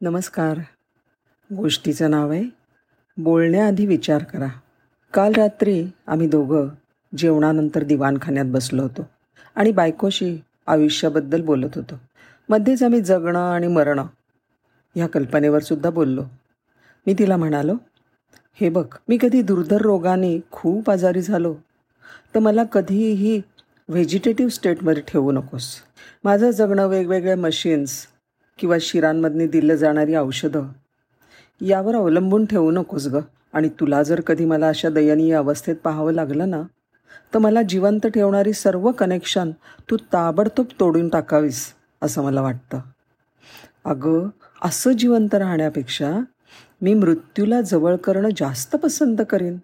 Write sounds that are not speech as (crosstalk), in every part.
नमस्कार. गोष्टीचं नाव आहे बोलण्याआधी विचार करा. काल रात्री आम्ही दोघं जेवणानंतर दिवाणखान्यात बसलो होतो आणि बायकोशी आयुष्याबद्दल बोलत होतो. मध्येच आम्ही जगणं आणि मरणं ह्या कल्पनेवर सुद्धा बोललो. मी तिला म्हणालो हे बघ मी कधी दुर्धर रोगाने खूप आजारी झालो तर मला कधीही व्हेजिटेटिव्ह स्टेटमध्ये ठेवू नकोस. माझं जगणं वेगवेगळ्या मशीन्स किंवा शिरांमधनी दिलं जाणारी औषधं? यावर अवलंबून ठेवू नकोस गं. आणि तुला जर कधी मला अशा दयनीय अवस्थेत पाहावं लागलं ना तर मला जिवंत ठेवणारी सर्व कनेक्शन तू ताबडतोब तोडून टाकावीस असं मला वाटतं. अगं असं जिवंत राहण्यापेक्षा मी मृत्यूला जवळ करणं जास्त पसंत करेन.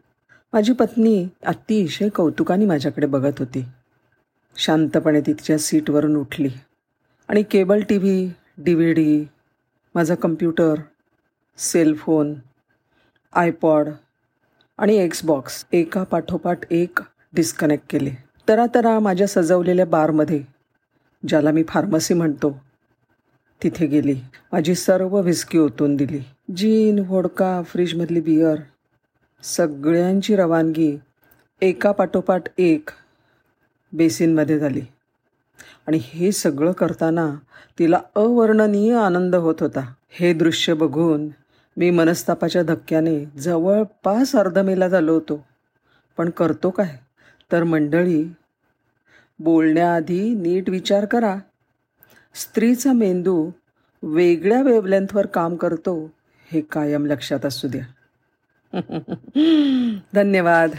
माझी पत्नी अतिशय कौतुकाने माझ्याकडे बघत होती. शांतपणे ती तिच्या सीटवरून उठली. आणि cable T V D V D माझा कम्प्युटर सेलफोन आयपॉड आणि एक्सबॉक्स एका पाठोपाठ एक डिस्कनेक्ट केले. तरा तरा माझ्या सजवलेल्या बारमध्ये ज्याला मी फार्मसी म्हणतो तिथे गेली. माझी सर्व व्हिस्की ओतून दिली. जीन व्होडका फ्रीजमधली बियर सगळ्यांची रवानगी एका पाठोपाठ एक बेसिनमध्ये झाली. आणि हे सगळं करताना तिला अवर्णनीय आनंद होत होता. हे दृश्य बघून मी मनस्तापाच्या धक्क्याने जवळपास अर्धमेला झालो होतो. पण करतो काय? तर मंडळी बोलण्याआधी नीट विचार करा. स्त्रीचा मेंदू वेगळ्या वेवलेंथवर काम करतो हे कायम लक्षात असू द्या. (laughs) धन्यवाद.